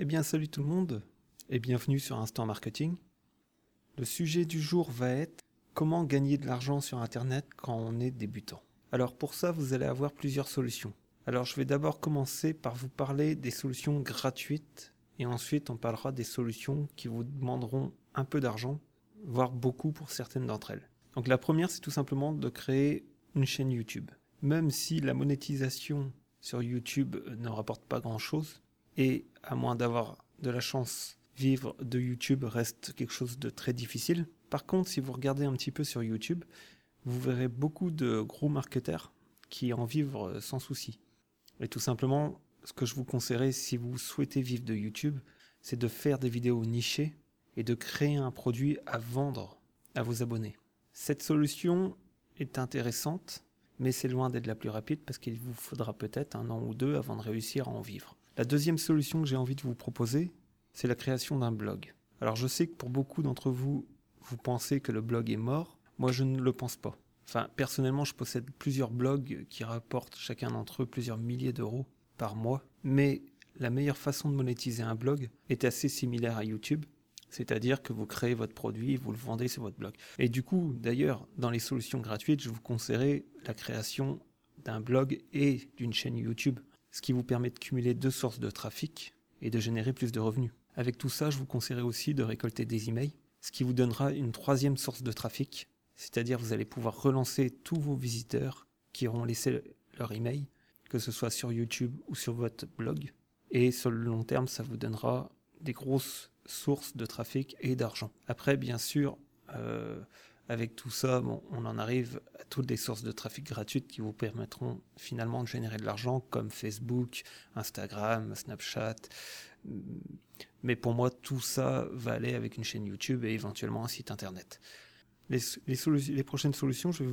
Eh bien salut tout le monde et bienvenue sur Instant Marketing. Le sujet du jour va être comment gagner de l'argent sur Internet quand on est débutant. Alors pour ça, vous allez avoir plusieurs solutions. Alors je vais d'abord commencer par vous parler des solutions gratuites et ensuite on parlera des solutions qui vous demanderont un peu d'argent, voire beaucoup pour certaines d'entre elles. Donc la première, c'est tout simplement de créer une chaîne YouTube. Même si la monétisation sur YouTube ne rapporte pas grand-chose, et à moins d'avoir de la chance, vivre de YouTube reste quelque chose de très difficile. Par contre, si vous regardez un petit peu sur YouTube, vous verrez beaucoup de gros marketeurs qui en vivent sans souci. Et tout simplement, ce que je vous conseillerais si vous souhaitez vivre de YouTube, c'est de faire des vidéos nichées et de créer un produit à vendre à vos abonnés. Cette solution est intéressante, mais c'est loin d'être la plus rapide parce qu'il vous faudra peut-être un an ou deux avant de réussir à en vivre. La deuxième solution que j'ai envie de vous proposer, c'est la création d'un blog. Alors je sais que pour beaucoup d'entre vous, vous pensez que le blog est mort. Moi, je ne le pense pas. Enfin, personnellement, je possède plusieurs blogs qui rapportent chacun d'entre eux plusieurs milliers d'euros par mois. Mais la meilleure façon de monétiser un blog est assez similaire à YouTube. C'est-à-dire que vous créez votre produit vous le vendez sur votre blog. Et du coup, d'ailleurs, dans les solutions gratuites, je vous conseillerais la création d'un blog et d'une chaîne YouTube, ce qui vous permet de cumuler deux sources de trafic et de générer plus de revenus. Avec tout ça, je vous conseillerais aussi de récolter des emails, ce qui vous donnera une troisième source de trafic, c'est-à-dire vous allez pouvoir relancer tous vos visiteurs qui auront laissé leur email, que ce soit sur YouTube ou sur votre blog. Et sur le long terme, ça vous donnera des grosses sources de trafic et d'argent. Après, bien sûr, euh, avec tout ça, on en arrive à toutes les sources de trafic gratuites qui vous permettront finalement de générer de l'argent, comme Facebook, Instagram, Snapchat. Mais pour moi, tout ça va aller avec une chaîne YouTube et éventuellement un site internet. Les, prochaines solutions, je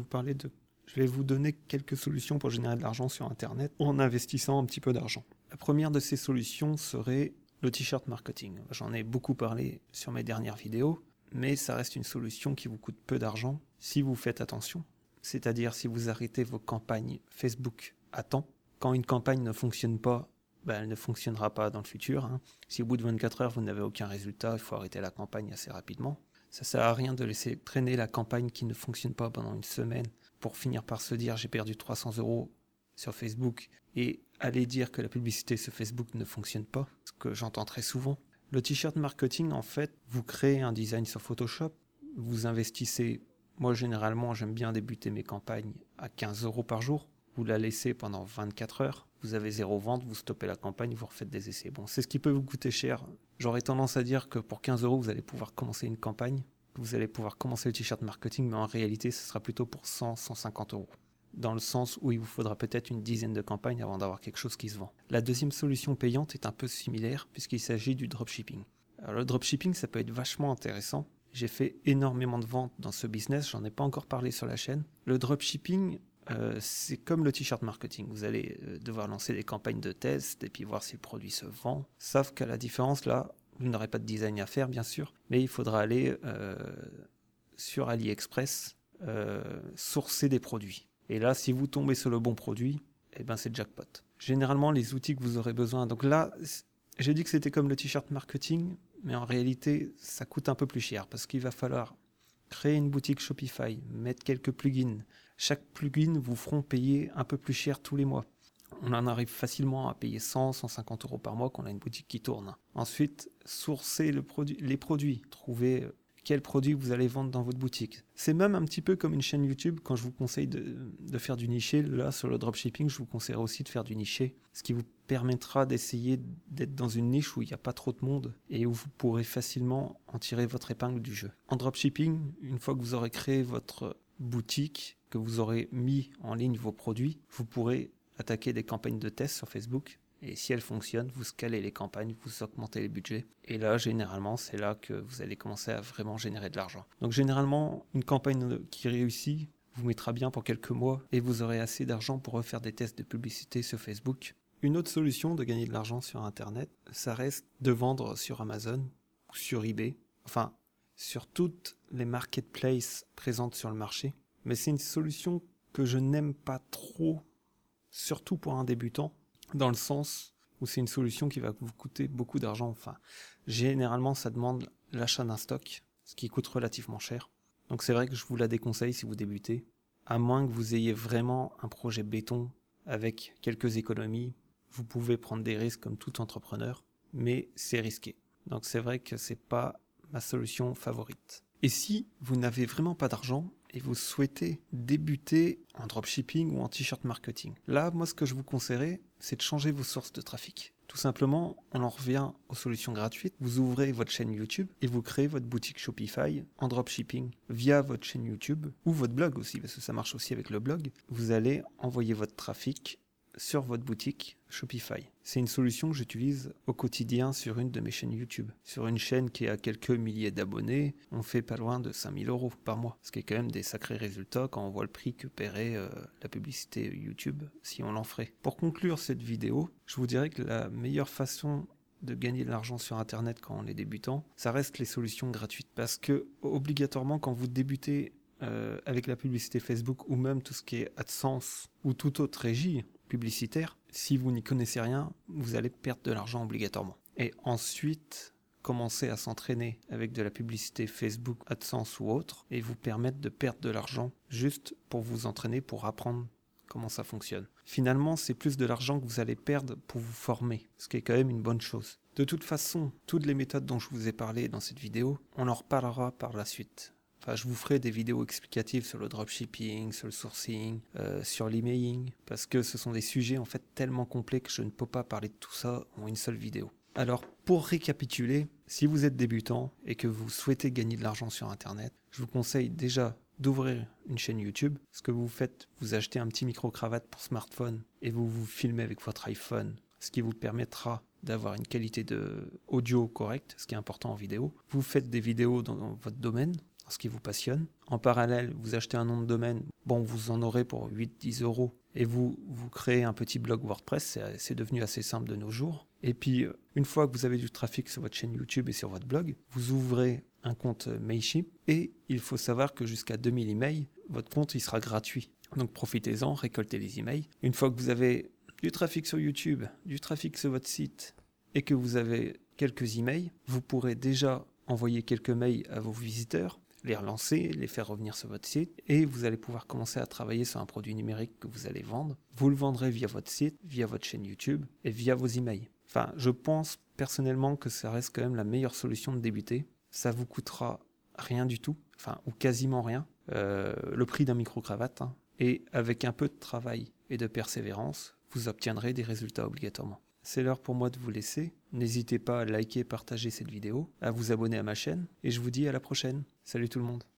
vais vous donner quelques solutions pour générer de l'argent sur Internet en investissant un petit peu d'argent. La première de ces solutions serait le t-shirt marketing. J'en ai beaucoup parlé sur mes dernières vidéos, mais ça reste une solution qui vous coûte peu d'argent si vous faites attention. C'est-à-dire si vous arrêtez vos campagnes Facebook à temps. Quand une campagne ne fonctionne pas, ben, elle ne fonctionnera pas dans le futur. Hein. Si au bout de 24 heures vous n'avez aucun résultat, il faut arrêter la campagne assez rapidement. Ça sert à rien de laisser traîner la campagne qui ne fonctionne pas pendant une semaine pour finir par se dire j'ai perdu 300 euros sur Facebook et aller dire que la publicité sur Facebook ne fonctionne pas, ce que j'entends très souvent. Le t-shirt marketing, en fait, vous créez un design sur Photoshop, vous investissez, moi généralement j'aime bien débuter mes campagnes à 15 euros par jour, vous la laissez pendant 24 heures, vous avez zéro vente, vous stoppez la campagne, vous refaites des essais. Bon, c'est ce qui peut vous coûter cher. J'aurais tendance à dire que pour 15 euros, vous allez pouvoir commencer une campagne, vous allez pouvoir commencer le t-shirt marketing, mais en réalité, ce sera plutôt pour 100, 150 euros. Dans le sens où il vous faudra peut-être une dizaine de campagnes avant d'avoir quelque chose qui se vend. La deuxième solution payante est un peu similaire puisqu'il s'agit du dropshipping. Alors le dropshipping, ça peut être vachement intéressant. J'ai fait énormément de ventes dans ce business, j'en ai pas encore parlé sur la chaîne. Le dropshipping, euh, c'est comme le t-shirt marketing. Vous allez euh, devoir lancer des campagnes de test et puis voir si le produit se vend. Sauf qu'à la différence, là, vous n'aurez pas de design à faire, bien sûr, mais il faudra aller euh, sur AliExpress sourcer des produits. Et là, si vous tombez sur le bon produit, eh ben c'est jackpot. Généralement, les outils que vous aurez besoin. Donc là, j'ai dit que c'était comme le t-shirt marketing, mais en réalité, ça coûte un peu plus cher parce qu'il va falloir créer une boutique Shopify, mettre quelques plugins. Chaque plugin vous feront payer un peu plus cher tous les mois on en arrive facilement à payer 100, 150 euros par mois quand on a une boutique qui tourne. Ensuite, sourcer les produits, trouver quels produits vous allez vendre dans votre boutique. C'est même un petit peu comme une chaîne YouTube quand je vous conseille de, faire du niché. Là, sur le dropshipping, je vous conseille aussi de faire du niché, ce qui vous permettra d'essayer d'être dans une niche où il n'y a pas trop de monde et où vous pourrez facilement en tirer votre épingle du jeu. En dropshipping, une fois que vous aurez créé votre boutique, que vous aurez mis en ligne vos produits, vous pourrez attaquer des campagnes de test sur Facebook. Et si elles fonctionnent, vous scalez les campagnes, vous augmentez les budgets. Et là, généralement, c'est là que vous allez commencer à vraiment générer de l'argent. Donc généralement, une campagne qui réussit vous mettra bien pour quelques mois et vous aurez assez d'argent pour refaire des tests de publicité sur Facebook. Une autre solution de gagner de l'argent sur Internet, ça reste de vendre sur Amazon ou sur eBay. Enfin, sur toutes les marketplaces présentes sur le marché. Mais c'est une solution que je n'aime pas trop surtout pour un débutant, dans le sens ou c'est une solution qui va vous coûter beaucoup d'argent. Enfin, généralement, ça demande l'achat d'un stock, ce qui coûte relativement cher. Donc c'est vrai que je vous la déconseille si vous débutez, à moins que vous ayez vraiment un projet béton avec quelques économies. Vous pouvez prendre des risques comme tout entrepreneur, mais c'est risqué. Donc c'est vrai que c'est pas ma solution favorite. Et si vous n'avez vraiment pas d'argent et vous souhaitez débuter en dropshipping ou en t-shirt marketing, là, moi, ce que je vous conseillerais, c'est de changer vos sources de trafic. Tout simplement, on en revient aux solutions gratuites. Vous ouvrez votre chaîne YouTube et vous créez votre boutique Shopify en dropshipping via votre chaîne YouTube ou votre blog aussi, parce que ça marche aussi avec le blog. Vous allez envoyer votre trafic sur votre boutique Shopify. C'est une solution que j'utilise au quotidien sur une de mes chaînes YouTube. Sur une chaîne qui a quelques milliers d'abonnés, on fait pas loin de 5000 euros par mois. Ce qui est quand même des sacrés résultats quand on voit le prix que paierait euh, la publicité YouTube si on l'en ferait. Pour conclure cette vidéo, je vous dirais que la meilleure façon de gagner de l'argent sur Internet quand on est débutant, ça reste les solutions gratuites. Parce que obligatoirement, quand vous débutez euh, avec la publicité Facebook ou même tout ce qui est AdSense ou toute autre régie, publicitaire, si vous n'y connaissez rien, vous allez perdre de l'argent obligatoirement. Et ensuite, commencer à s'entraîner avec de la publicité Facebook, AdSense ou autre, et vous permettre de perdre de l'argent juste pour vous entraîner, pour apprendre comment ça fonctionne. Finalement, c'est plus de l'argent que vous allez perdre pour vous former, ce qui est quand même une bonne chose. De toute façon, toutes les méthodes dont je vous ai parlé dans cette vidéo, on en reparlera par la suite je vous ferai des vidéos explicatives sur le dropshipping, sur le sourcing, euh, sur l'emailing, parce que ce sont des sujets en fait tellement complets que je ne peux pas parler de tout ça en une seule vidéo. Alors, pour récapituler, si vous êtes débutant et que vous souhaitez gagner de l'argent sur Internet, je vous conseille déjà d'ouvrir une chaîne YouTube. Ce que vous faites, vous achetez un petit micro-cravate pour smartphone et vous vous filmez avec votre iPhone, ce qui vous permettra d'avoir une qualité de audio correcte, ce qui est important en vidéo. Vous faites des vidéos dans votre domaine, ce qui vous passionne. En parallèle, vous achetez un nom de domaine, bon, vous en aurez pour 8-10 euros, et vous, vous créez un petit blog WordPress, c'est devenu assez simple de nos jours. Et puis, une fois que vous avez du trafic sur votre chaîne YouTube et sur votre blog, vous ouvrez un compte Mailchimp, et il faut savoir que jusqu'à 2000 emails, votre compte sera gratuit. Donc profitez-en, récoltez les emails. Une fois que vous avez du trafic sur YouTube, du trafic sur votre site, et que vous avez quelques emails, vous pourrez déjà envoyer quelques mails à vos visiteurs les relancer, les faire revenir sur votre site et vous allez pouvoir commencer à travailler sur un produit numérique que vous allez vendre. Vous le vendrez via votre site, via votre chaîne YouTube et via vos emails. Enfin, je pense personnellement que ça reste quand même la meilleure solution de débuter. Ça vous coûtera rien du tout, enfin, ou quasiment rien. Euh, le prix d'un micro-cravate. Hein. et avec un peu de travail et de persévérance, vous obtiendrez des résultats obligatoirement. C'est l'heure pour moi de vous laisser. N'hésitez pas à liker partager cette vidéo, à vous abonner à ma chaîne, et je vous dis à la prochaine. Salut tout le monde.